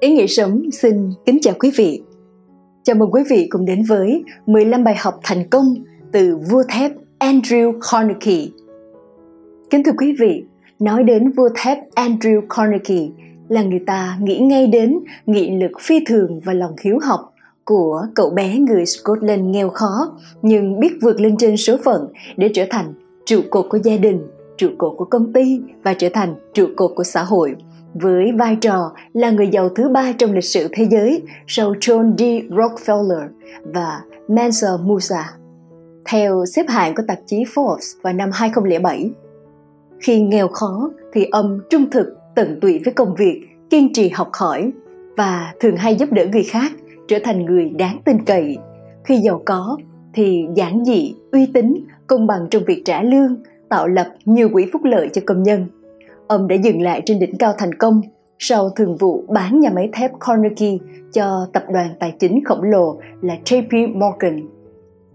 Ý nghĩa sống xin kính chào quý vị. Chào mừng quý vị cùng đến với 15 bài học thành công từ vua thép Andrew Carnegie. Kính thưa quý vị, nói đến vua thép Andrew Carnegie là người ta nghĩ ngay đến nghị lực phi thường và lòng hiếu học của cậu bé người Scotland nghèo khó nhưng biết vượt lên trên số phận để trở thành trụ cột của gia đình, trụ cột của công ty và trở thành trụ cột của xã hội – với vai trò là người giàu thứ ba trong lịch sử thế giới sau John D. Rockefeller và Mansour Musa, theo xếp hạng của tạp chí Forbes vào năm 2007. Khi nghèo khó thì ông trung thực, tận tụy với công việc, kiên trì học hỏi và thường hay giúp đỡ người khác, trở thành người đáng tin cậy. Khi giàu có thì giản dị, uy tín, công bằng trong việc trả lương, tạo lập nhiều quỹ phúc lợi cho công nhân – ông đã dừng lại trên đỉnh cao thành công sau thường vụ bán nhà máy thép Carnegie cho tập đoàn tài chính khổng lồ là JP Morgan.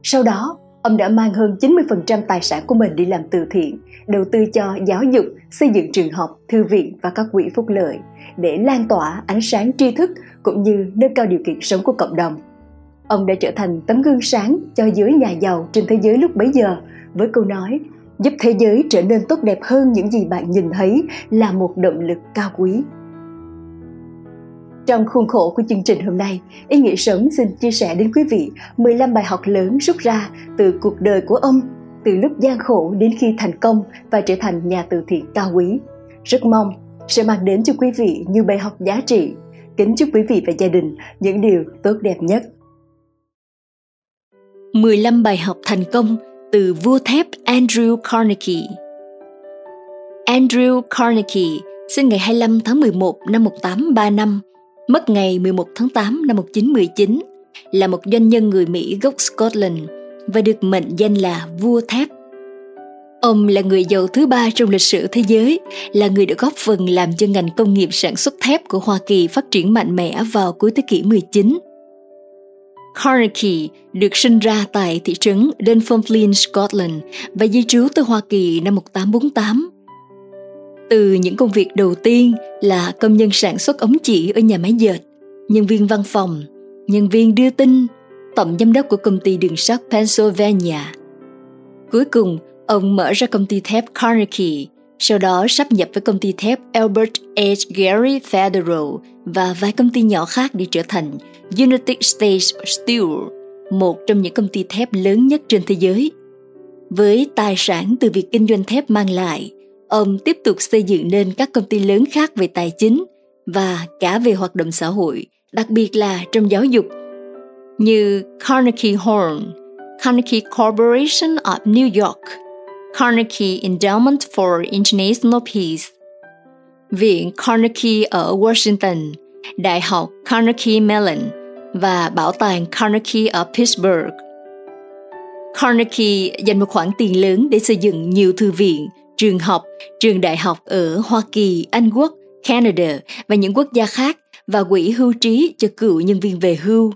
Sau đó, ông đã mang hơn 90% tài sản của mình đi làm từ thiện, đầu tư cho giáo dục, xây dựng trường học, thư viện và các quỹ phúc lợi để lan tỏa ánh sáng tri thức cũng như nâng cao điều kiện sống của cộng đồng. Ông đã trở thành tấm gương sáng cho giới nhà giàu trên thế giới lúc bấy giờ với câu nói giúp thế giới trở nên tốt đẹp hơn những gì bạn nhìn thấy là một động lực cao quý. Trong khuôn khổ của chương trình hôm nay, Ý nghĩa sống xin chia sẻ đến quý vị 15 bài học lớn rút ra từ cuộc đời của ông, từ lúc gian khổ đến khi thành công và trở thành nhà từ thiện cao quý. Rất mong sẽ mang đến cho quý vị nhiều bài học giá trị. Kính chúc quý vị và gia đình những điều tốt đẹp nhất. 15 bài học thành công từ vua thép Andrew Carnegie. Andrew Carnegie sinh ngày 25 tháng 11 năm 1835, mất ngày 11 tháng 8 năm 1919, là một doanh nhân người Mỹ gốc Scotland và được mệnh danh là vua thép. Ông là người giàu thứ ba trong lịch sử thế giới, là người đã góp phần làm cho ngành công nghiệp sản xuất thép của Hoa Kỳ phát triển mạnh mẽ vào cuối thế kỷ 19 Carnegie được sinh ra tại thị trấn Dunfermline, Scotland và di trú tới Hoa Kỳ năm 1848. Từ những công việc đầu tiên là công nhân sản xuất ống chỉ ở nhà máy dệt, nhân viên văn phòng, nhân viên đưa tin, tổng giám đốc của công ty đường sắt Pennsylvania. Cuối cùng, ông mở ra công ty thép Carnegie, sau đó sắp nhập với công ty thép Albert H. Gary Federal và vài công ty nhỏ khác để trở thành United States Steel, một trong những công ty thép lớn nhất trên thế giới. Với tài sản từ việc kinh doanh thép mang lại, ông tiếp tục xây dựng nên các công ty lớn khác về tài chính và cả về hoạt động xã hội, đặc biệt là trong giáo dục, như Carnegie Horn, Carnegie Corporation of New York, Carnegie Endowment for International Peace, Viện Carnegie ở Washington, Đại học Carnegie Mellon và Bảo tàng Carnegie ở Pittsburgh. Carnegie dành một khoản tiền lớn để xây dựng nhiều thư viện, trường học, trường đại học ở Hoa Kỳ, Anh Quốc, Canada và những quốc gia khác và quỹ hưu trí cho cựu nhân viên về hưu.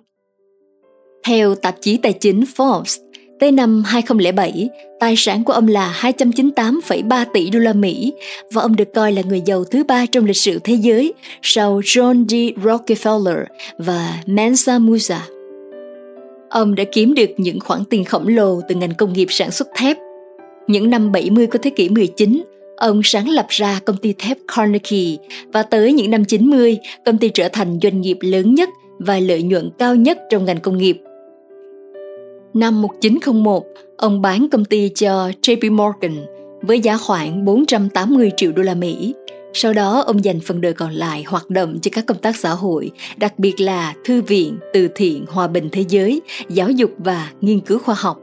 Theo tạp chí tài chính Forbes, Tới năm 2007, tài sản của ông là 298,3 tỷ đô la Mỹ và ông được coi là người giàu thứ ba trong lịch sử thế giới sau John D. Rockefeller và Mansa Musa. Ông đã kiếm được những khoản tiền khổng lồ từ ngành công nghiệp sản xuất thép. Những năm 70 của thế kỷ 19, ông sáng lập ra công ty thép Carnegie và tới những năm 90, công ty trở thành doanh nghiệp lớn nhất và lợi nhuận cao nhất trong ngành công nghiệp – Năm 1901, ông bán công ty cho JP Morgan với giá khoảng 480 triệu đô la Mỹ. Sau đó ông dành phần đời còn lại hoạt động cho các công tác xã hội, đặc biệt là thư viện, từ thiện, hòa bình thế giới, giáo dục và nghiên cứu khoa học.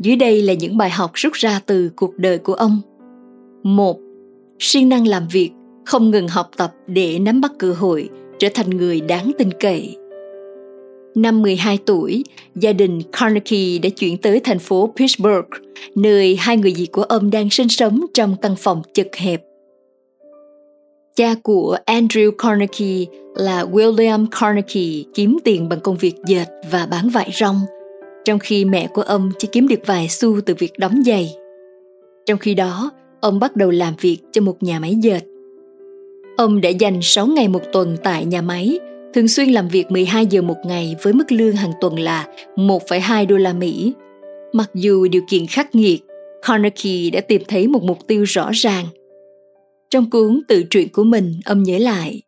Dưới đây là những bài học rút ra từ cuộc đời của ông. một Siêng năng làm việc, không ngừng học tập để nắm bắt cơ hội, trở thành người đáng tin cậy. Năm 12 tuổi, gia đình Carnegie đã chuyển tới thành phố Pittsburgh, nơi hai người dì của ông đang sinh sống trong căn phòng chật hẹp. Cha của Andrew Carnegie là William Carnegie kiếm tiền bằng công việc dệt và bán vải rong, trong khi mẹ của ông chỉ kiếm được vài xu từ việc đóng giày. Trong khi đó, ông bắt đầu làm việc cho một nhà máy dệt. Ông đã dành 6 ngày một tuần tại nhà máy, thường xuyên làm việc 12 giờ một ngày với mức lương hàng tuần là 1,2 đô la Mỹ. Mặc dù điều kiện khắc nghiệt, Carnegie đã tìm thấy một mục tiêu rõ ràng. Trong cuốn tự truyện của mình, ông nhớ lại,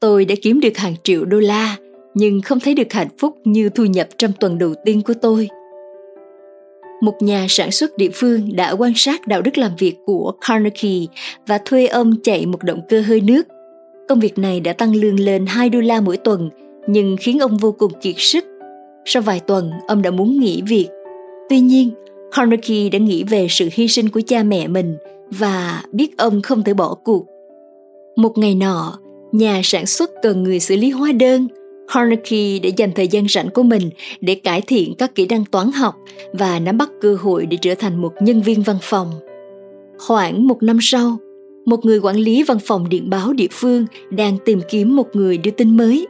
tôi đã kiếm được hàng triệu đô la, nhưng không thấy được hạnh phúc như thu nhập trong tuần đầu tiên của tôi. Một nhà sản xuất địa phương đã quan sát đạo đức làm việc của Carnegie và thuê ông chạy một động cơ hơi nước. Công việc này đã tăng lương lên 2 đô la mỗi tuần, nhưng khiến ông vô cùng kiệt sức. Sau vài tuần, ông đã muốn nghỉ việc. Tuy nhiên, Carnegie đã nghĩ về sự hy sinh của cha mẹ mình và biết ông không thể bỏ cuộc. Một ngày nọ, nhà sản xuất cần người xử lý hóa đơn. Carnegie đã dành thời gian rảnh của mình để cải thiện các kỹ năng toán học và nắm bắt cơ hội để trở thành một nhân viên văn phòng. Khoảng một năm sau, một người quản lý văn phòng điện báo địa phương đang tìm kiếm một người đưa tin mới.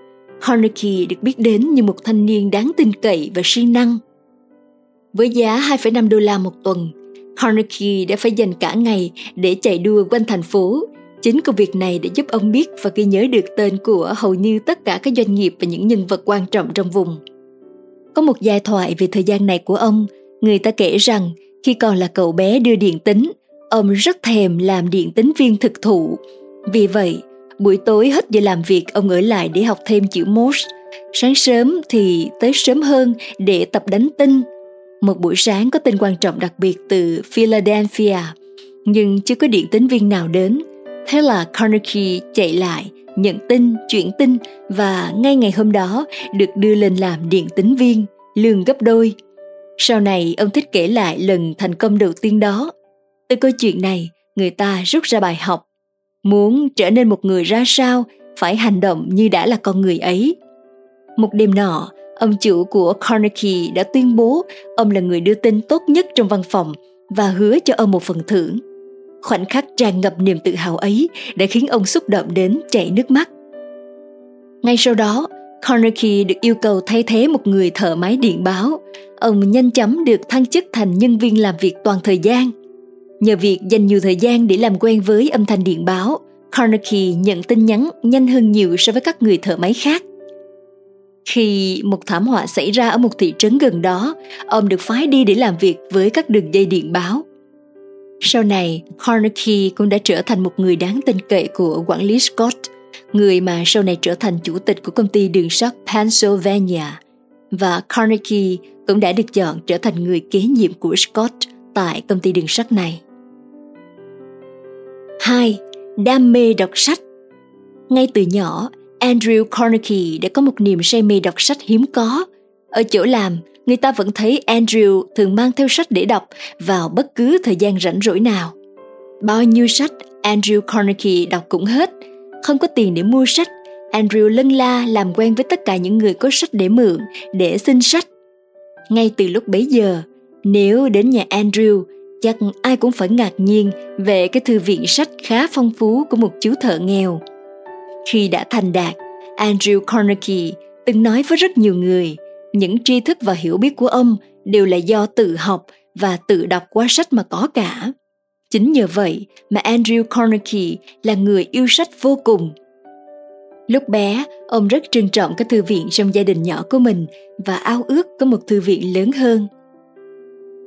Carnegie được biết đến như một thanh niên đáng tin cậy và siêng năng. Với giá 2,5 đô la một tuần, Carnegie đã phải dành cả ngày để chạy đua quanh thành phố. Chính công việc này đã giúp ông biết và ghi nhớ được tên của hầu như tất cả các doanh nghiệp và những nhân vật quan trọng trong vùng. Có một giai thoại về thời gian này của ông, người ta kể rằng khi còn là cậu bé đưa điện tính, ông rất thèm làm điện tính viên thực thụ. Vì vậy, buổi tối hết giờ làm việc ông ở lại để học thêm chữ Morse. Sáng sớm thì tới sớm hơn để tập đánh tinh một buổi sáng có tin quan trọng đặc biệt từ Philadelphia, nhưng chưa có điện tính viên nào đến. Thế là Carnegie chạy lại, nhận tin, chuyển tin và ngay ngày hôm đó được đưa lên làm điện tính viên, lương gấp đôi. Sau này ông thích kể lại lần thành công đầu tiên đó. Từ câu chuyện này, người ta rút ra bài học. Muốn trở nên một người ra sao, phải hành động như đã là con người ấy. Một đêm nọ, ông chủ của Carnegie đã tuyên bố ông là người đưa tin tốt nhất trong văn phòng và hứa cho ông một phần thưởng. Khoảnh khắc tràn ngập niềm tự hào ấy đã khiến ông xúc động đến chảy nước mắt. Ngay sau đó, Carnegie được yêu cầu thay thế một người thợ máy điện báo. Ông nhanh chóng được thăng chức thành nhân viên làm việc toàn thời gian. Nhờ việc dành nhiều thời gian để làm quen với âm thanh điện báo, Carnegie nhận tin nhắn nhanh hơn nhiều so với các người thợ máy khác. Khi một thảm họa xảy ra ở một thị trấn gần đó, ông được phái đi để làm việc với các đường dây điện báo. Sau này, Carnegie cũng đã trở thành một người đáng tin cậy của quản lý Scott, người mà sau này trở thành chủ tịch của công ty đường sắt Pennsylvania. Và Carnegie cũng đã được chọn trở thành người kế nhiệm của Scott tại công ty đường sắt này. 2. Đam mê đọc sách Ngay từ nhỏ, Andrew Carnegie đã có một niềm say mê đọc sách hiếm có. Ở chỗ làm, người ta vẫn thấy Andrew thường mang theo sách để đọc vào bất cứ thời gian rảnh rỗi nào. Bao nhiêu sách Andrew Carnegie đọc cũng hết. Không có tiền để mua sách, Andrew lân la làm quen với tất cả những người có sách để mượn, để xin sách. Ngay từ lúc bấy giờ, nếu đến nhà Andrew, chắc ai cũng phải ngạc nhiên về cái thư viện sách khá phong phú của một chú thợ nghèo – khi đã thành đạt, Andrew Carnegie từng nói với rất nhiều người, những tri thức và hiểu biết của ông đều là do tự học và tự đọc qua sách mà có cả. Chính nhờ vậy mà Andrew Carnegie là người yêu sách vô cùng. Lúc bé, ông rất trân trọng cái thư viện trong gia đình nhỏ của mình và ao ước có một thư viện lớn hơn.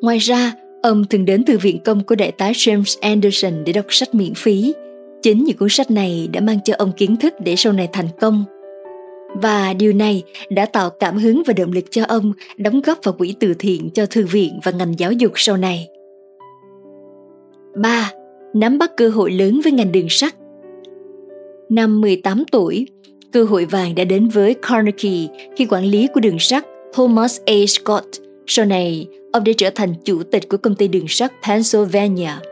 Ngoài ra, ông thường đến thư viện công của đại tá James Anderson để đọc sách miễn phí – Chính những cuốn sách này đã mang cho ông kiến thức để sau này thành công. Và điều này đã tạo cảm hứng và động lực cho ông đóng góp vào quỹ từ thiện cho thư viện và ngành giáo dục sau này. 3. Nắm bắt cơ hội lớn với ngành đường sắt Năm 18 tuổi, cơ hội vàng đã đến với Carnegie khi quản lý của đường sắt Thomas A. Scott. Sau này, ông đã trở thành chủ tịch của công ty đường sắt Pennsylvania –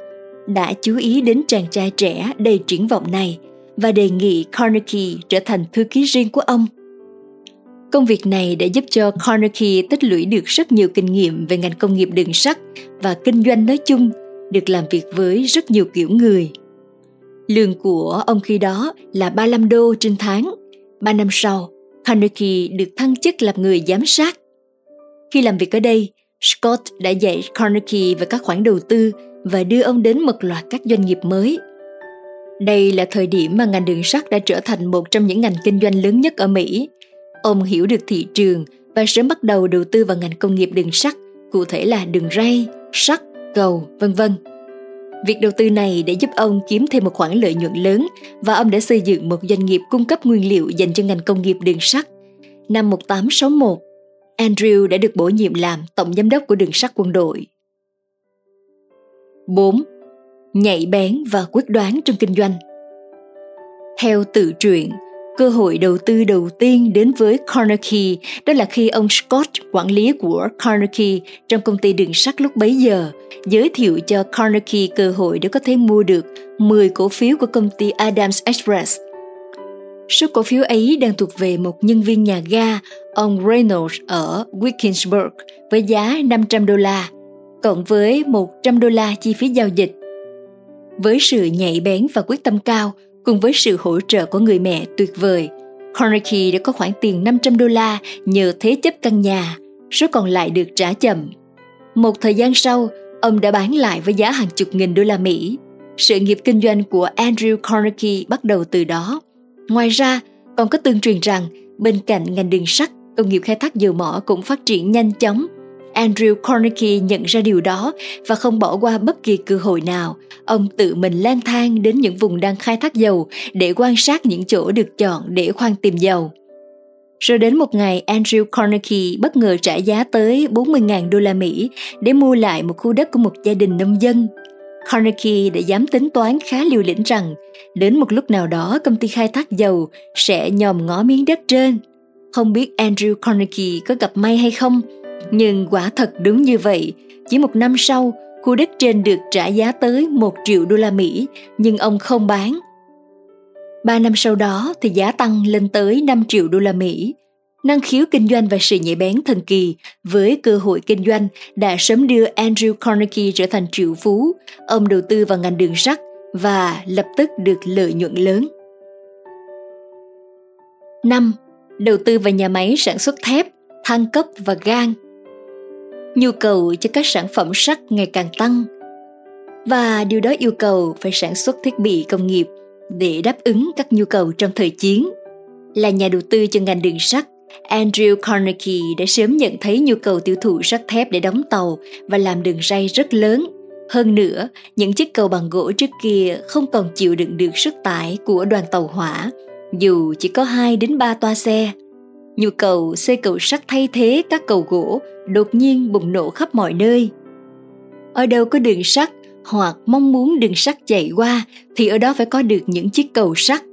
đã chú ý đến chàng trai trẻ đầy triển vọng này và đề nghị Carnegie trở thành thư ký riêng của ông. Công việc này đã giúp cho Carnegie tích lũy được rất nhiều kinh nghiệm về ngành công nghiệp đường sắt và kinh doanh nói chung, được làm việc với rất nhiều kiểu người. Lương của ông khi đó là 35 đô trên tháng. Ba năm sau, Carnegie được thăng chức làm người giám sát. Khi làm việc ở đây, Scott đã dạy Carnegie về các khoản đầu tư và đưa ông đến một loạt các doanh nghiệp mới. Đây là thời điểm mà ngành đường sắt đã trở thành một trong những ngành kinh doanh lớn nhất ở Mỹ. Ông hiểu được thị trường và sớm bắt đầu đầu tư vào ngành công nghiệp đường sắt, cụ thể là đường ray, sắt, cầu, vân vân. Việc đầu tư này đã giúp ông kiếm thêm một khoản lợi nhuận lớn và ông đã xây dựng một doanh nghiệp cung cấp nguyên liệu dành cho ngành công nghiệp đường sắt. Năm 1861, Andrew đã được bổ nhiệm làm tổng giám đốc của đường sắt quân đội. 4. Nhạy bén và quyết đoán trong kinh doanh Theo tự truyện, cơ hội đầu tư đầu tiên đến với Carnegie đó là khi ông Scott, quản lý của Carnegie trong công ty đường sắt lúc bấy giờ, giới thiệu cho Carnegie cơ hội để có thể mua được 10 cổ phiếu của công ty Adams Express. Số cổ phiếu ấy đang thuộc về một nhân viên nhà ga, ông Reynolds ở Wickensburg với giá 500 đô la, cộng với 100 đô la chi phí giao dịch. Với sự nhạy bén và quyết tâm cao, cùng với sự hỗ trợ của người mẹ tuyệt vời, Carnegie đã có khoản tiền 500 đô la nhờ thế chấp căn nhà, số còn lại được trả chậm. Một thời gian sau, ông đã bán lại với giá hàng chục nghìn đô la Mỹ. Sự nghiệp kinh doanh của Andrew Carnegie bắt đầu từ đó. Ngoài ra, còn có tương truyền rằng bên cạnh ngành đường sắt, công nghiệp khai thác dầu mỏ cũng phát triển nhanh chóng Andrew Carnegie nhận ra điều đó và không bỏ qua bất kỳ cơ hội nào. Ông tự mình lang thang đến những vùng đang khai thác dầu để quan sát những chỗ được chọn để khoan tìm dầu. Rồi đến một ngày, Andrew Carnegie bất ngờ trả giá tới 40.000 đô la Mỹ để mua lại một khu đất của một gia đình nông dân. Carnegie đã dám tính toán khá liều lĩnh rằng đến một lúc nào đó công ty khai thác dầu sẽ nhòm ngó miếng đất trên. Không biết Andrew Carnegie có gặp may hay không, nhưng quả thật đúng như vậy, chỉ một năm sau, khu đất trên được trả giá tới 1 triệu đô la Mỹ, nhưng ông không bán. Ba năm sau đó thì giá tăng lên tới 5 triệu đô la Mỹ. Năng khiếu kinh doanh và sự nhạy bén thần kỳ với cơ hội kinh doanh đã sớm đưa Andrew Carnegie trở thành triệu phú. Ông đầu tư vào ngành đường sắt và lập tức được lợi nhuận lớn. 5. Đầu tư vào nhà máy sản xuất thép, thăng cấp và gan nhu cầu cho các sản phẩm sắt ngày càng tăng và điều đó yêu cầu phải sản xuất thiết bị công nghiệp để đáp ứng các nhu cầu trong thời chiến. Là nhà đầu tư cho ngành đường sắt, Andrew Carnegie đã sớm nhận thấy nhu cầu tiêu thụ sắt thép để đóng tàu và làm đường ray rất lớn. Hơn nữa, những chiếc cầu bằng gỗ trước kia không còn chịu đựng được sức tải của đoàn tàu hỏa, dù chỉ có 2 đến 3 toa xe. Nhu cầu xây cầu sắt thay thế các cầu gỗ đột nhiên bùng nổ khắp mọi nơi. Ở đâu có đường sắt hoặc mong muốn đường sắt chạy qua thì ở đó phải có được những chiếc cầu sắt.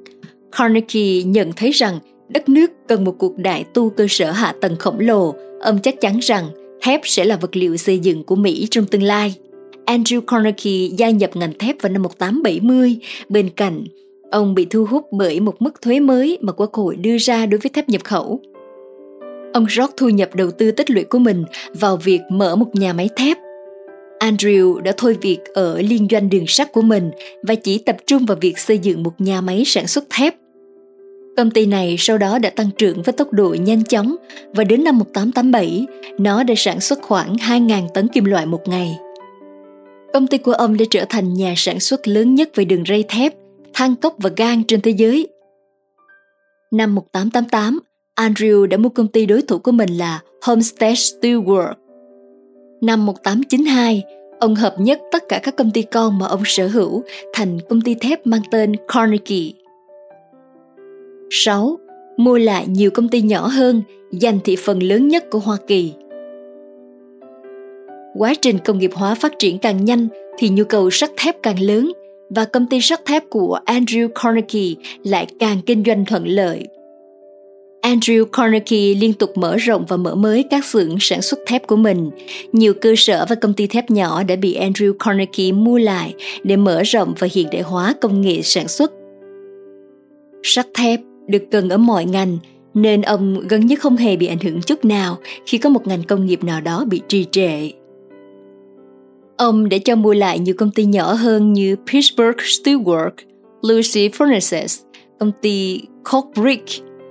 Carnegie nhận thấy rằng đất nước cần một cuộc đại tu cơ sở hạ tầng khổng lồ. Ông chắc chắn rằng thép sẽ là vật liệu xây dựng của Mỹ trong tương lai. Andrew Carnegie gia nhập ngành thép vào năm 1870. Bên cạnh, ông bị thu hút bởi một mức thuế mới mà Quốc hội đưa ra đối với thép nhập khẩu. Ông rót thu nhập đầu tư tích lũy của mình vào việc mở một nhà máy thép. Andrew đã thôi việc ở liên doanh đường sắt của mình và chỉ tập trung vào việc xây dựng một nhà máy sản xuất thép. Công ty này sau đó đã tăng trưởng với tốc độ nhanh chóng và đến năm 1887, nó đã sản xuất khoảng 2.000 tấn kim loại một ngày. Công ty của ông đã trở thành nhà sản xuất lớn nhất về đường ray thép, than cốc và gan trên thế giới. Năm 1888, Andrew đã mua công ty đối thủ của mình là Homestead Steelworks. Năm 1892, ông hợp nhất tất cả các công ty con mà ông sở hữu thành công ty thép mang tên Carnegie. 6. Mua lại nhiều công ty nhỏ hơn, giành thị phần lớn nhất của Hoa Kỳ. Quá trình công nghiệp hóa phát triển càng nhanh thì nhu cầu sắt thép càng lớn và công ty sắt thép của Andrew Carnegie lại càng kinh doanh thuận lợi Andrew Carnegie liên tục mở rộng và mở mới các xưởng sản xuất thép của mình. Nhiều cơ sở và công ty thép nhỏ đã bị Andrew Carnegie mua lại để mở rộng và hiện đại hóa công nghệ sản xuất. Sắt thép được cần ở mọi ngành, nên ông gần như không hề bị ảnh hưởng chút nào khi có một ngành công nghiệp nào đó bị trì trệ. Ông đã cho mua lại nhiều công ty nhỏ hơn như Pittsburgh Steelworks, Lucy Furnaces, công ty Coke Brick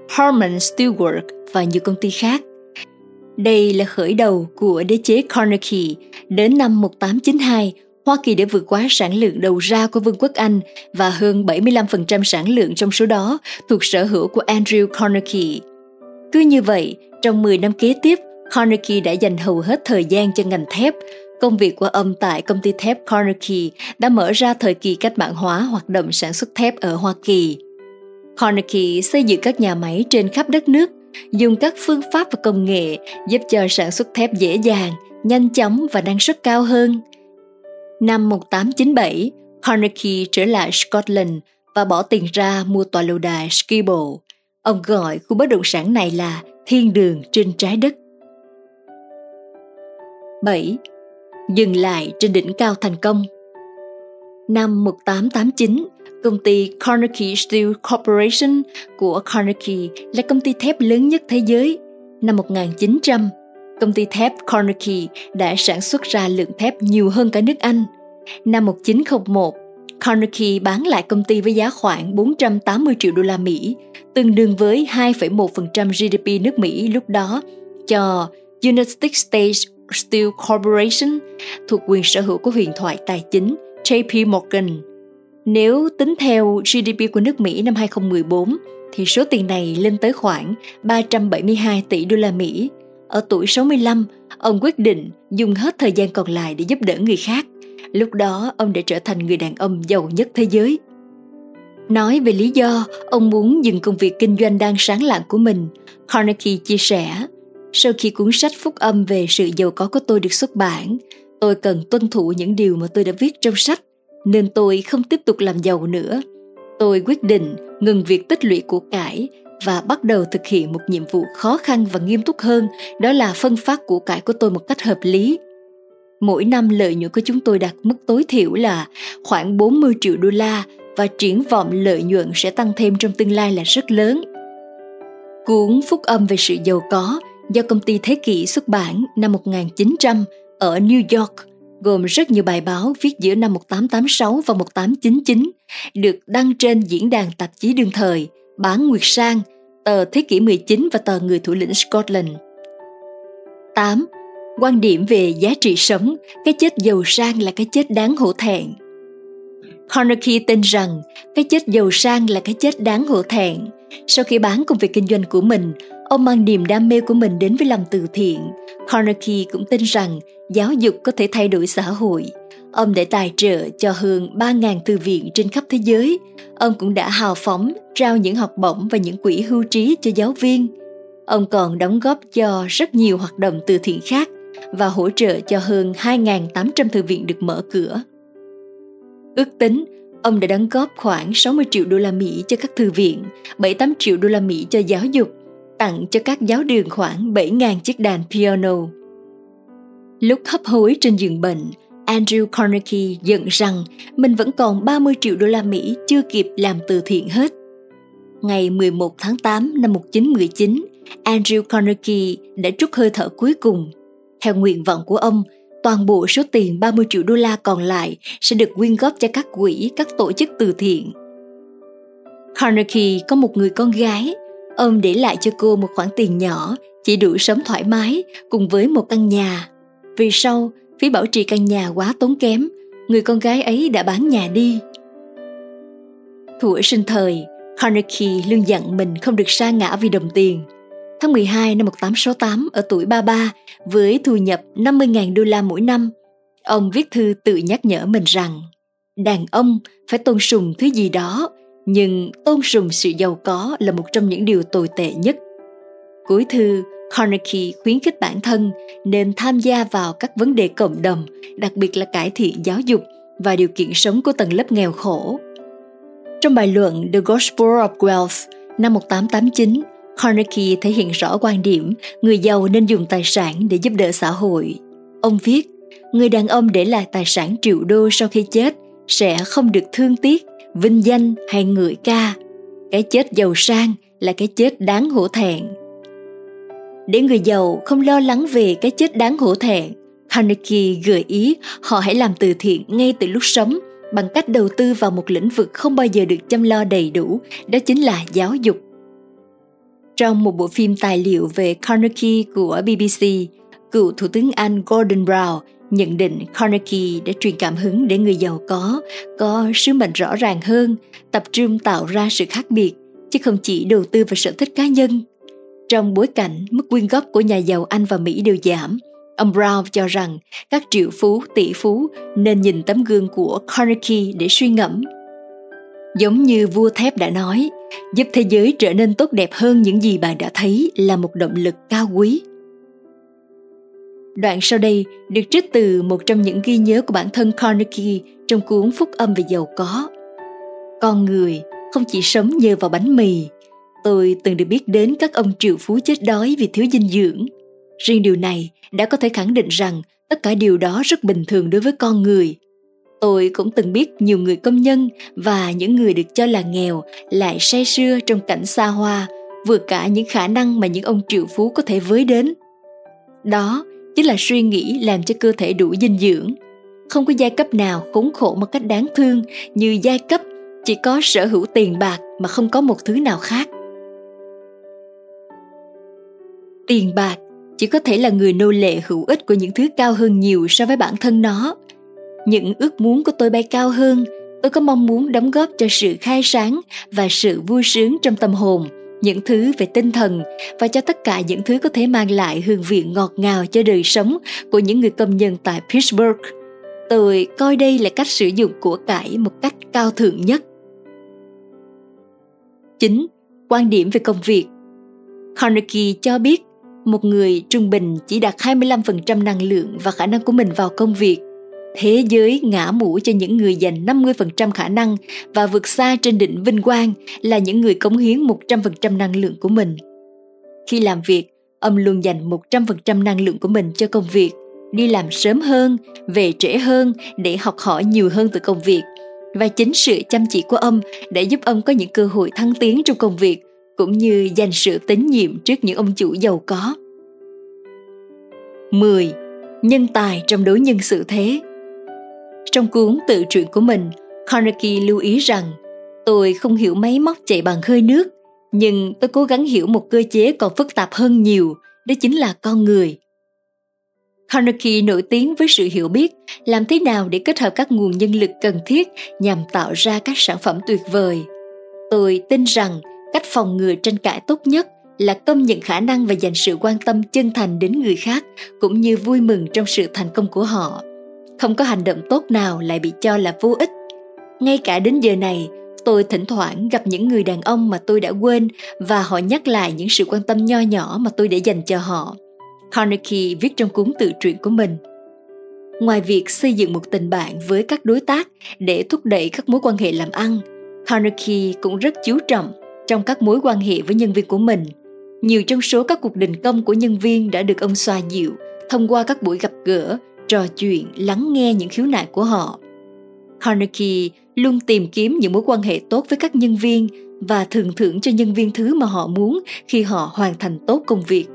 Harman Steelwork và nhiều công ty khác. Đây là khởi đầu của đế chế Carnegie. Đến năm 1892, Hoa Kỳ đã vượt quá sản lượng đầu ra của Vương quốc Anh và hơn 75% sản lượng trong số đó thuộc sở hữu của Andrew Carnegie. Cứ như vậy, trong 10 năm kế tiếp, Carnegie đã dành hầu hết thời gian cho ngành thép. Công việc của ông tại công ty thép Carnegie đã mở ra thời kỳ cách mạng hóa hoạt động sản xuất thép ở Hoa Kỳ. Carnegie xây dựng các nhà máy trên khắp đất nước, dùng các phương pháp và công nghệ giúp cho sản xuất thép dễ dàng, nhanh chóng và năng suất cao hơn. Năm 1897, Carnegie trở lại Scotland và bỏ tiền ra mua tòa lâu đài Skibo. Ông gọi khu bất động sản này là thiên đường trên trái đất. 7. Dừng lại trên đỉnh cao thành công Năm 1889, công ty Carnegie Steel Corporation của Carnegie là công ty thép lớn nhất thế giới. Năm 1900, công ty thép Carnegie đã sản xuất ra lượng thép nhiều hơn cả nước Anh. Năm 1901, Carnegie bán lại công ty với giá khoảng 480 triệu đô la Mỹ, tương đương với 2,1% GDP nước Mỹ lúc đó, cho United States Steel Corporation thuộc quyền sở hữu của huyền thoại tài chính JP Morgan. Nếu tính theo GDP của nước Mỹ năm 2014 thì số tiền này lên tới khoảng 372 tỷ đô la Mỹ. Ở tuổi 65, ông quyết định dùng hết thời gian còn lại để giúp đỡ người khác. Lúc đó ông đã trở thành người đàn ông giàu nhất thế giới. Nói về lý do ông muốn dừng công việc kinh doanh đang sáng lạng của mình, Carnegie chia sẻ, sau khi cuốn sách phúc âm về sự giàu có của tôi được xuất bản, tôi cần tuân thủ những điều mà tôi đã viết trong sách, nên tôi không tiếp tục làm giàu nữa. Tôi quyết định ngừng việc tích lũy của cải và bắt đầu thực hiện một nhiệm vụ khó khăn và nghiêm túc hơn, đó là phân phát của cải của tôi một cách hợp lý. Mỗi năm lợi nhuận của chúng tôi đạt mức tối thiểu là khoảng 40 triệu đô la và triển vọng lợi nhuận sẽ tăng thêm trong tương lai là rất lớn. Cuốn Phúc âm về sự giàu có do công ty Thế kỷ xuất bản năm 1900 ở New York, gồm rất nhiều bài báo viết giữa năm 1886 và 1899, được đăng trên diễn đàn tạp chí đương thời, bán Nguyệt Sang, tờ Thế kỷ 19 và tờ Người thủ lĩnh Scotland. 8. Quan điểm về giá trị sống, cái chết giàu sang là cái chết đáng hổ thẹn. Carnegie tin rằng cái chết giàu sang là cái chết đáng hổ thẹn. Sau khi bán công việc kinh doanh của mình, Ông mang niềm đam mê của mình đến với lòng từ thiện. Carnegie cũng tin rằng giáo dục có thể thay đổi xã hội. Ông đã tài trợ cho hơn 3.000 thư viện trên khắp thế giới. Ông cũng đã hào phóng trao những học bổng và những quỹ hưu trí cho giáo viên. Ông còn đóng góp cho rất nhiều hoạt động từ thiện khác và hỗ trợ cho hơn 2.800 thư viện được mở cửa. Ước tính, ông đã đóng góp khoảng 60 triệu đô la Mỹ cho các thư viện, 7-8 triệu đô la Mỹ cho giáo dục tặng cho các giáo đường khoảng 7.000 chiếc đàn piano. Lúc hấp hối trên giường bệnh, Andrew Carnegie giận rằng mình vẫn còn 30 triệu đô la Mỹ chưa kịp làm từ thiện hết. Ngày 11 tháng 8 năm 1919, Andrew Carnegie đã trút hơi thở cuối cùng. Theo nguyện vọng của ông, toàn bộ số tiền 30 triệu đô la còn lại sẽ được quyên góp cho các quỹ, các tổ chức từ thiện. Carnegie có một người con gái Ông để lại cho cô một khoản tiền nhỏ, chỉ đủ sống thoải mái cùng với một căn nhà. Vì sau, phí bảo trì căn nhà quá tốn kém, người con gái ấy đã bán nhà đi. Thuở sinh thời, Carnegie luôn dặn mình không được sa ngã vì đồng tiền. Tháng 12 năm 1868 ở tuổi 33 với thu nhập 50.000 đô la mỗi năm, ông viết thư tự nhắc nhở mình rằng đàn ông phải tôn sùng thứ gì đó nhưng tôn sùng sự giàu có là một trong những điều tồi tệ nhất. Cuối thư, Carnegie khuyến khích bản thân nên tham gia vào các vấn đề cộng đồng, đặc biệt là cải thiện giáo dục và điều kiện sống của tầng lớp nghèo khổ. Trong bài luận The Gospel of Wealth năm 1889, Carnegie thể hiện rõ quan điểm người giàu nên dùng tài sản để giúp đỡ xã hội. Ông viết, người đàn ông để lại tài sản triệu đô sau khi chết sẽ không được thương tiếc vinh danh hay ngợi ca cái chết giàu sang là cái chết đáng hổ thẹn để người giàu không lo lắng về cái chết đáng hổ thẹn Carnegie gợi ý họ hãy làm từ thiện ngay từ lúc sống bằng cách đầu tư vào một lĩnh vực không bao giờ được chăm lo đầy đủ, đó chính là giáo dục. Trong một bộ phim tài liệu về Carnegie của BBC, cựu Thủ tướng Anh Gordon Brown nhận định Carnegie đã truyền cảm hứng để người giàu có có sứ mệnh rõ ràng hơn, tập trung tạo ra sự khác biệt, chứ không chỉ đầu tư vào sở thích cá nhân. Trong bối cảnh mức quyên góp của nhà giàu Anh và Mỹ đều giảm, ông Brown cho rằng các triệu phú, tỷ phú nên nhìn tấm gương của Carnegie để suy ngẫm. Giống như vua thép đã nói, giúp thế giới trở nên tốt đẹp hơn những gì bạn đã thấy là một động lực cao quý. Đoạn sau đây được trích từ một trong những ghi nhớ của bản thân Carnegie trong cuốn Phúc âm về giàu có. Con người không chỉ sống nhờ vào bánh mì, tôi từng được biết đến các ông triệu phú chết đói vì thiếu dinh dưỡng. Riêng điều này đã có thể khẳng định rằng tất cả điều đó rất bình thường đối với con người. Tôi cũng từng biết nhiều người công nhân và những người được cho là nghèo lại say sưa trong cảnh xa hoa, vượt cả những khả năng mà những ông triệu phú có thể với đến. Đó chính là suy nghĩ làm cho cơ thể đủ dinh dưỡng. Không có giai cấp nào khốn khổ một cách đáng thương như giai cấp chỉ có sở hữu tiền bạc mà không có một thứ nào khác. Tiền bạc chỉ có thể là người nô lệ hữu ích của những thứ cao hơn nhiều so với bản thân nó. Những ước muốn của tôi bay cao hơn, tôi có mong muốn đóng góp cho sự khai sáng và sự vui sướng trong tâm hồn những thứ về tinh thần và cho tất cả những thứ có thể mang lại hương vị ngọt ngào cho đời sống của những người công nhân tại Pittsburgh. Tôi coi đây là cách sử dụng của cải một cách cao thượng nhất. 9. Quan điểm về công việc Carnegie cho biết một người trung bình chỉ đặt 25% năng lượng và khả năng của mình vào công việc thế giới ngã mũ cho những người dành 50% khả năng và vượt xa trên đỉnh vinh quang là những người cống hiến 100% năng lượng của mình. Khi làm việc, ông luôn dành 100% năng lượng của mình cho công việc, đi làm sớm hơn, về trễ hơn để học hỏi nhiều hơn từ công việc. Và chính sự chăm chỉ của ông đã giúp ông có những cơ hội thăng tiến trong công việc, cũng như dành sự tín nhiệm trước những ông chủ giàu có. 10. Nhân tài trong đối nhân sự thế trong cuốn tự truyện của mình, Carnegie lưu ý rằng tôi không hiểu máy móc chạy bằng hơi nước, nhưng tôi cố gắng hiểu một cơ chế còn phức tạp hơn nhiều, đó chính là con người. Carnegie nổi tiếng với sự hiểu biết làm thế nào để kết hợp các nguồn nhân lực cần thiết nhằm tạo ra các sản phẩm tuyệt vời. Tôi tin rằng cách phòng ngừa tranh cãi tốt nhất là công nhận khả năng và dành sự quan tâm chân thành đến người khác cũng như vui mừng trong sự thành công của họ không có hành động tốt nào lại bị cho là vô ích. Ngay cả đến giờ này, tôi thỉnh thoảng gặp những người đàn ông mà tôi đã quên và họ nhắc lại những sự quan tâm nho nhỏ mà tôi để dành cho họ. Carnegie viết trong cuốn tự truyện của mình, ngoài việc xây dựng một tình bạn với các đối tác để thúc đẩy các mối quan hệ làm ăn, carnegie cũng rất chú trọng trong các mối quan hệ với nhân viên của mình. Nhiều trong số các cuộc đình công của nhân viên đã được ông xoa dịu thông qua các buổi gặp gỡ trò chuyện, lắng nghe những khiếu nại của họ. Carnegie luôn tìm kiếm những mối quan hệ tốt với các nhân viên và thường thưởng cho nhân viên thứ mà họ muốn khi họ hoàn thành tốt công việc.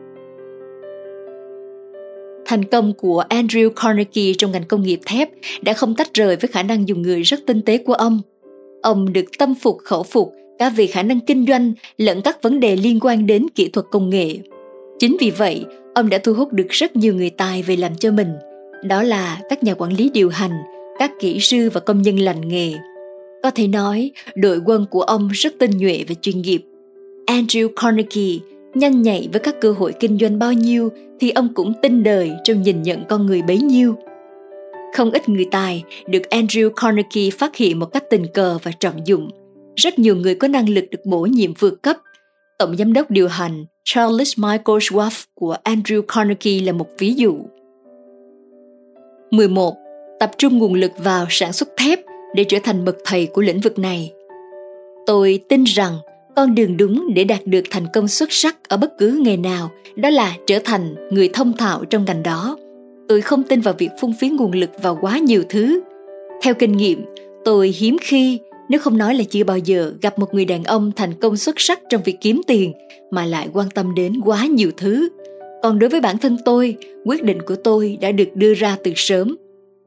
Thành công của Andrew Carnegie trong ngành công nghiệp thép đã không tách rời với khả năng dùng người rất tinh tế của ông. Ông được tâm phục khẩu phục cả về khả năng kinh doanh lẫn các vấn đề liên quan đến kỹ thuật công nghệ. Chính vì vậy, ông đã thu hút được rất nhiều người tài về làm cho mình – đó là các nhà quản lý điều hành, các kỹ sư và công nhân lành nghề. Có thể nói, đội quân của ông rất tinh nhuệ và chuyên nghiệp. Andrew Carnegie nhanh nhạy với các cơ hội kinh doanh bao nhiêu thì ông cũng tin đời trong nhìn nhận con người bấy nhiêu. Không ít người tài được Andrew Carnegie phát hiện một cách tình cờ và trọng dụng. Rất nhiều người có năng lực được bổ nhiệm vượt cấp. Tổng giám đốc điều hành Charles Michael Schwab của Andrew Carnegie là một ví dụ. 11. Tập trung nguồn lực vào sản xuất thép để trở thành bậc thầy của lĩnh vực này. Tôi tin rằng con đường đúng để đạt được thành công xuất sắc ở bất cứ nghề nào đó là trở thành người thông thạo trong ngành đó. Tôi không tin vào việc phung phí nguồn lực vào quá nhiều thứ. Theo kinh nghiệm, tôi hiếm khi nếu không nói là chưa bao giờ gặp một người đàn ông thành công xuất sắc trong việc kiếm tiền mà lại quan tâm đến quá nhiều thứ còn đối với bản thân tôi, quyết định của tôi đã được đưa ra từ sớm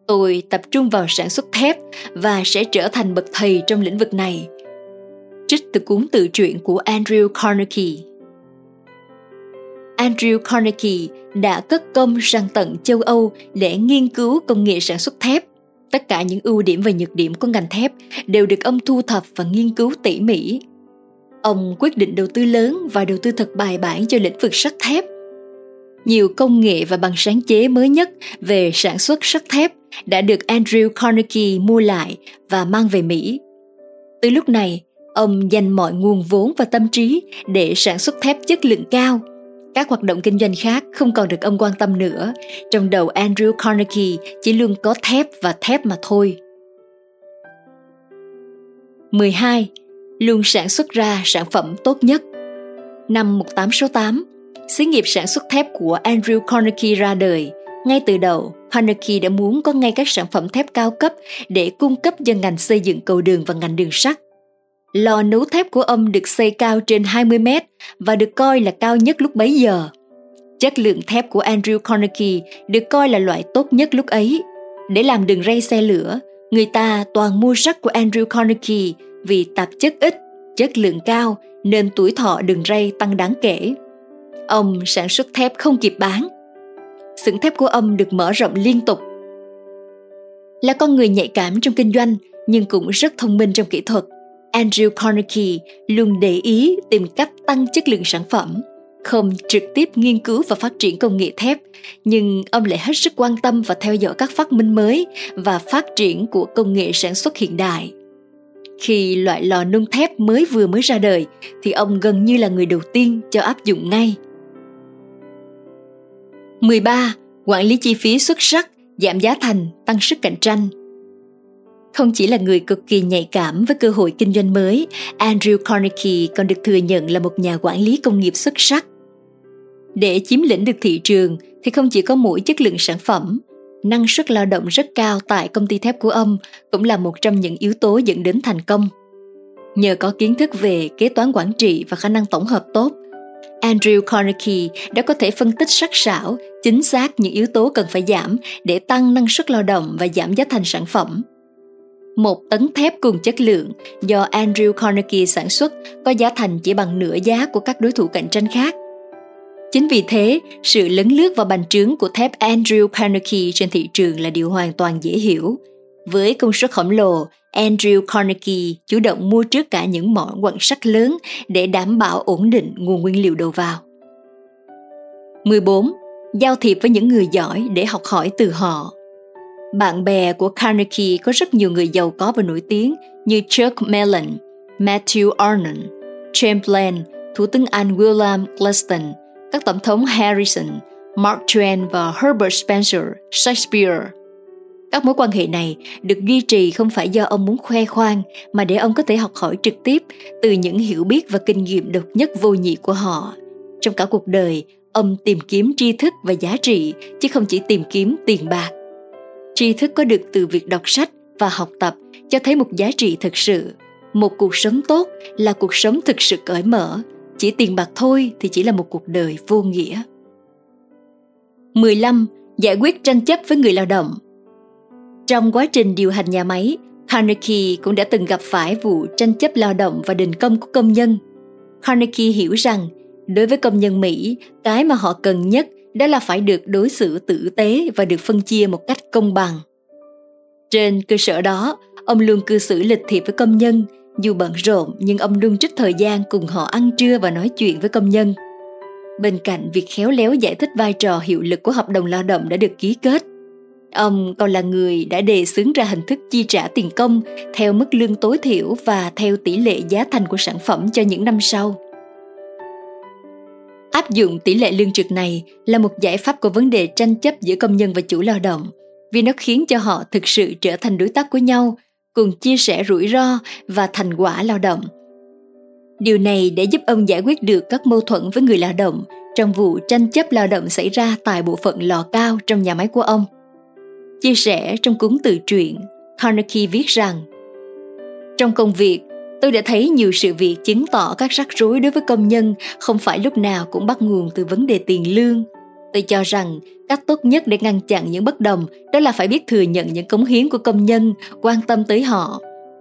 tôi tập trung vào sản xuất thép và sẽ trở thành bậc thầy trong lĩnh vực này trích từ cuốn tự truyện của andrew carnegie Andrew Carnegie đã cất công sang tận châu Âu để nghiên cứu công nghệ sản xuất thép. Tất cả những ưu điểm và nhược điểm của ngành thép đều được ông thu thập và nghiên cứu tỉ mỉ. Ông quyết định đầu tư lớn và đầu tư thật bài bản cho lĩnh vực sắt thép. Nhiều công nghệ và bằng sáng chế mới nhất về sản xuất sắt thép đã được Andrew Carnegie mua lại và mang về Mỹ. Từ lúc này, ông dành mọi nguồn vốn và tâm trí để sản xuất thép chất lượng cao – các hoạt động kinh doanh khác không còn được ông quan tâm nữa. Trong đầu Andrew Carnegie chỉ luôn có thép và thép mà thôi. 12. Luôn sản xuất ra sản phẩm tốt nhất. Năm 1868, xí nghiệp sản xuất thép của Andrew Carnegie ra đời. Ngay từ đầu, Carnegie đã muốn có ngay các sản phẩm thép cao cấp để cung cấp cho ngành xây dựng cầu đường và ngành đường sắt. Lò nấu thép của ông được xây cao trên 20 mét và được coi là cao nhất lúc bấy giờ. Chất lượng thép của Andrew Carnegie được coi là loại tốt nhất lúc ấy. Để làm đường ray xe lửa, người ta toàn mua sắt của Andrew Carnegie vì tạp chất ít, chất lượng cao nên tuổi thọ đường ray tăng đáng kể. Ông sản xuất thép không kịp bán. Xưởng thép của ông được mở rộng liên tục. Là con người nhạy cảm trong kinh doanh nhưng cũng rất thông minh trong kỹ thuật – Andrew Carnegie luôn để ý tìm cách tăng chất lượng sản phẩm, không trực tiếp nghiên cứu và phát triển công nghệ thép, nhưng ông lại hết sức quan tâm và theo dõi các phát minh mới và phát triển của công nghệ sản xuất hiện đại. Khi loại lò nung thép mới vừa mới ra đời, thì ông gần như là người đầu tiên cho áp dụng ngay. 13. Quản lý chi phí xuất sắc, giảm giá thành, tăng sức cạnh tranh – không chỉ là người cực kỳ nhạy cảm với cơ hội kinh doanh mới, Andrew Carnegie còn được thừa nhận là một nhà quản lý công nghiệp xuất sắc. Để chiếm lĩnh được thị trường thì không chỉ có mỗi chất lượng sản phẩm, năng suất lao động rất cao tại công ty thép của ông cũng là một trong những yếu tố dẫn đến thành công. Nhờ có kiến thức về kế toán quản trị và khả năng tổng hợp tốt, Andrew Carnegie đã có thể phân tích sắc sảo, chính xác những yếu tố cần phải giảm để tăng năng suất lao động và giảm giá thành sản phẩm – một tấn thép cùng chất lượng do Andrew Carnegie sản xuất có giá thành chỉ bằng nửa giá của các đối thủ cạnh tranh khác. Chính vì thế, sự lấn lướt và bành trướng của thép Andrew Carnegie trên thị trường là điều hoàn toàn dễ hiểu. Với công suất khổng lồ, Andrew Carnegie chủ động mua trước cả những mỏ quặng sắt lớn để đảm bảo ổn định nguồn nguyên liệu đầu vào. 14. Giao thiệp với những người giỏi để học hỏi từ họ bạn bè của Carnegie có rất nhiều người giàu có và nổi tiếng như Chuck Mellon, Matthew Arnold, Chamberlain, Thủ tướng Anh William Gladstone, các tổng thống Harrison, Mark Twain và Herbert Spencer, Shakespeare. Các mối quan hệ này được duy trì không phải do ông muốn khoe khoang mà để ông có thể học hỏi trực tiếp từ những hiểu biết và kinh nghiệm độc nhất vô nhị của họ. Trong cả cuộc đời, ông tìm kiếm tri thức và giá trị chứ không chỉ tìm kiếm tiền bạc. Tri thức có được từ việc đọc sách và học tập cho thấy một giá trị thực sự. Một cuộc sống tốt là cuộc sống thực sự cởi mở. Chỉ tiền bạc thôi thì chỉ là một cuộc đời vô nghĩa. 15. Giải quyết tranh chấp với người lao động. Trong quá trình điều hành nhà máy, Carnegie cũng đã từng gặp phải vụ tranh chấp lao động và đình công của công nhân. Carnegie hiểu rằng, đối với công nhân Mỹ, cái mà họ cần nhất đó là phải được đối xử tử tế và được phân chia một cách công bằng. Trên cơ sở đó, ông luôn cư xử lịch thiệp với công nhân, dù bận rộn nhưng ông luôn trích thời gian cùng họ ăn trưa và nói chuyện với công nhân. Bên cạnh việc khéo léo giải thích vai trò hiệu lực của hợp đồng lao động đã được ký kết, ông còn là người đã đề xướng ra hình thức chi trả tiền công theo mức lương tối thiểu và theo tỷ lệ giá thành của sản phẩm cho những năm sau. Áp dụng tỷ lệ lương trực này là một giải pháp của vấn đề tranh chấp giữa công nhân và chủ lao động, vì nó khiến cho họ thực sự trở thành đối tác của nhau, cùng chia sẻ rủi ro và thành quả lao động. Điều này để giúp ông giải quyết được các mâu thuẫn với người lao động trong vụ tranh chấp lao động xảy ra tại bộ phận lò cao trong nhà máy của ông. Chia sẻ trong cuốn tự truyện, Carnegie viết rằng Trong công việc, Tôi đã thấy nhiều sự việc chứng tỏ các rắc rối đối với công nhân không phải lúc nào cũng bắt nguồn từ vấn đề tiền lương. Tôi cho rằng cách tốt nhất để ngăn chặn những bất đồng đó là phải biết thừa nhận những cống hiến của công nhân, quan tâm tới họ.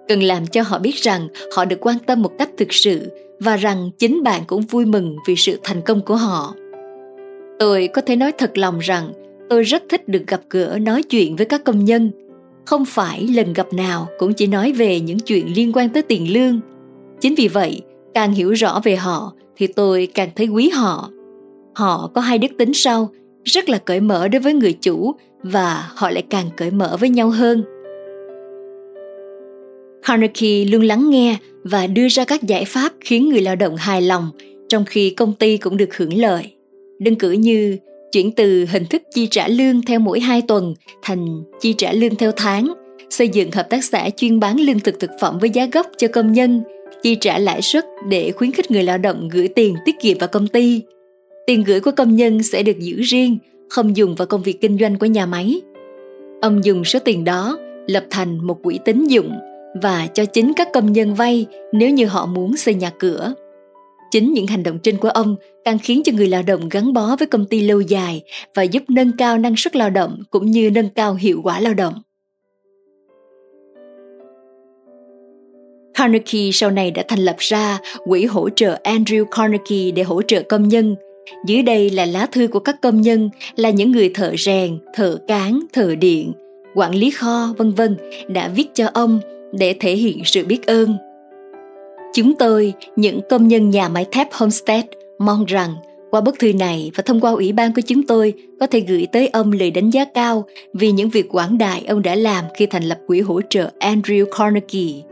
Cần làm cho họ biết rằng họ được quan tâm một cách thực sự và rằng chính bạn cũng vui mừng vì sự thành công của họ. Tôi có thể nói thật lòng rằng tôi rất thích được gặp gỡ nói chuyện với các công nhân. Không phải lần gặp nào cũng chỉ nói về những chuyện liên quan tới tiền lương. Chính vì vậy, càng hiểu rõ về họ thì tôi càng thấy quý họ. Họ có hai đức tính sau, rất là cởi mở đối với người chủ và họ lại càng cởi mở với nhau hơn. Carnegie luôn lắng nghe và đưa ra các giải pháp khiến người lao động hài lòng, trong khi công ty cũng được hưởng lợi. Đơn cử như chuyển từ hình thức chi trả lương theo mỗi hai tuần thành chi trả lương theo tháng, xây dựng hợp tác xã chuyên bán lương thực thực phẩm với giá gốc cho công nhân, chi trả lãi suất để khuyến khích người lao động gửi tiền tiết kiệm vào công ty. Tiền gửi của công nhân sẽ được giữ riêng, không dùng vào công việc kinh doanh của nhà máy. Ông dùng số tiền đó lập thành một quỹ tín dụng và cho chính các công nhân vay nếu như họ muốn xây nhà cửa. Chính những hành động trên của ông càng khiến cho người lao động gắn bó với công ty lâu dài và giúp nâng cao năng suất lao động cũng như nâng cao hiệu quả lao động. Carnegie sau này đã thành lập ra quỹ hỗ trợ Andrew Carnegie để hỗ trợ công nhân. Dưới đây là lá thư của các công nhân là những người thợ rèn, thợ cán, thợ điện, quản lý kho, vân vân đã viết cho ông để thể hiện sự biết ơn. Chúng tôi, những công nhân nhà máy thép Homestead, mong rằng qua bức thư này và thông qua ủy ban của chúng tôi có thể gửi tới ông lời đánh giá cao vì những việc quảng đại ông đã làm khi thành lập quỹ hỗ trợ Andrew Carnegie.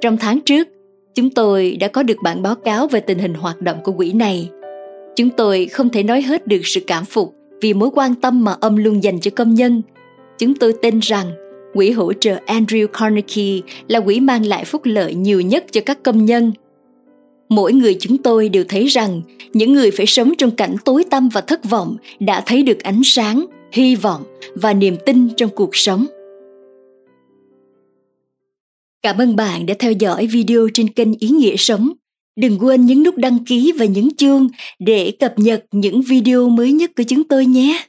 Trong tháng trước, chúng tôi đã có được bản báo cáo về tình hình hoạt động của quỹ này. Chúng tôi không thể nói hết được sự cảm phục vì mối quan tâm mà ông luôn dành cho công nhân. Chúng tôi tin rằng Quỹ hỗ trợ Andrew Carnegie là quỹ mang lại phúc lợi nhiều nhất cho các công nhân. Mỗi người chúng tôi đều thấy rằng những người phải sống trong cảnh tối tăm và thất vọng đã thấy được ánh sáng, hy vọng và niềm tin trong cuộc sống. Cảm ơn bạn đã theo dõi video trên kênh Ý Nghĩa Sống. Đừng quên nhấn nút đăng ký và nhấn chuông để cập nhật những video mới nhất của chúng tôi nhé.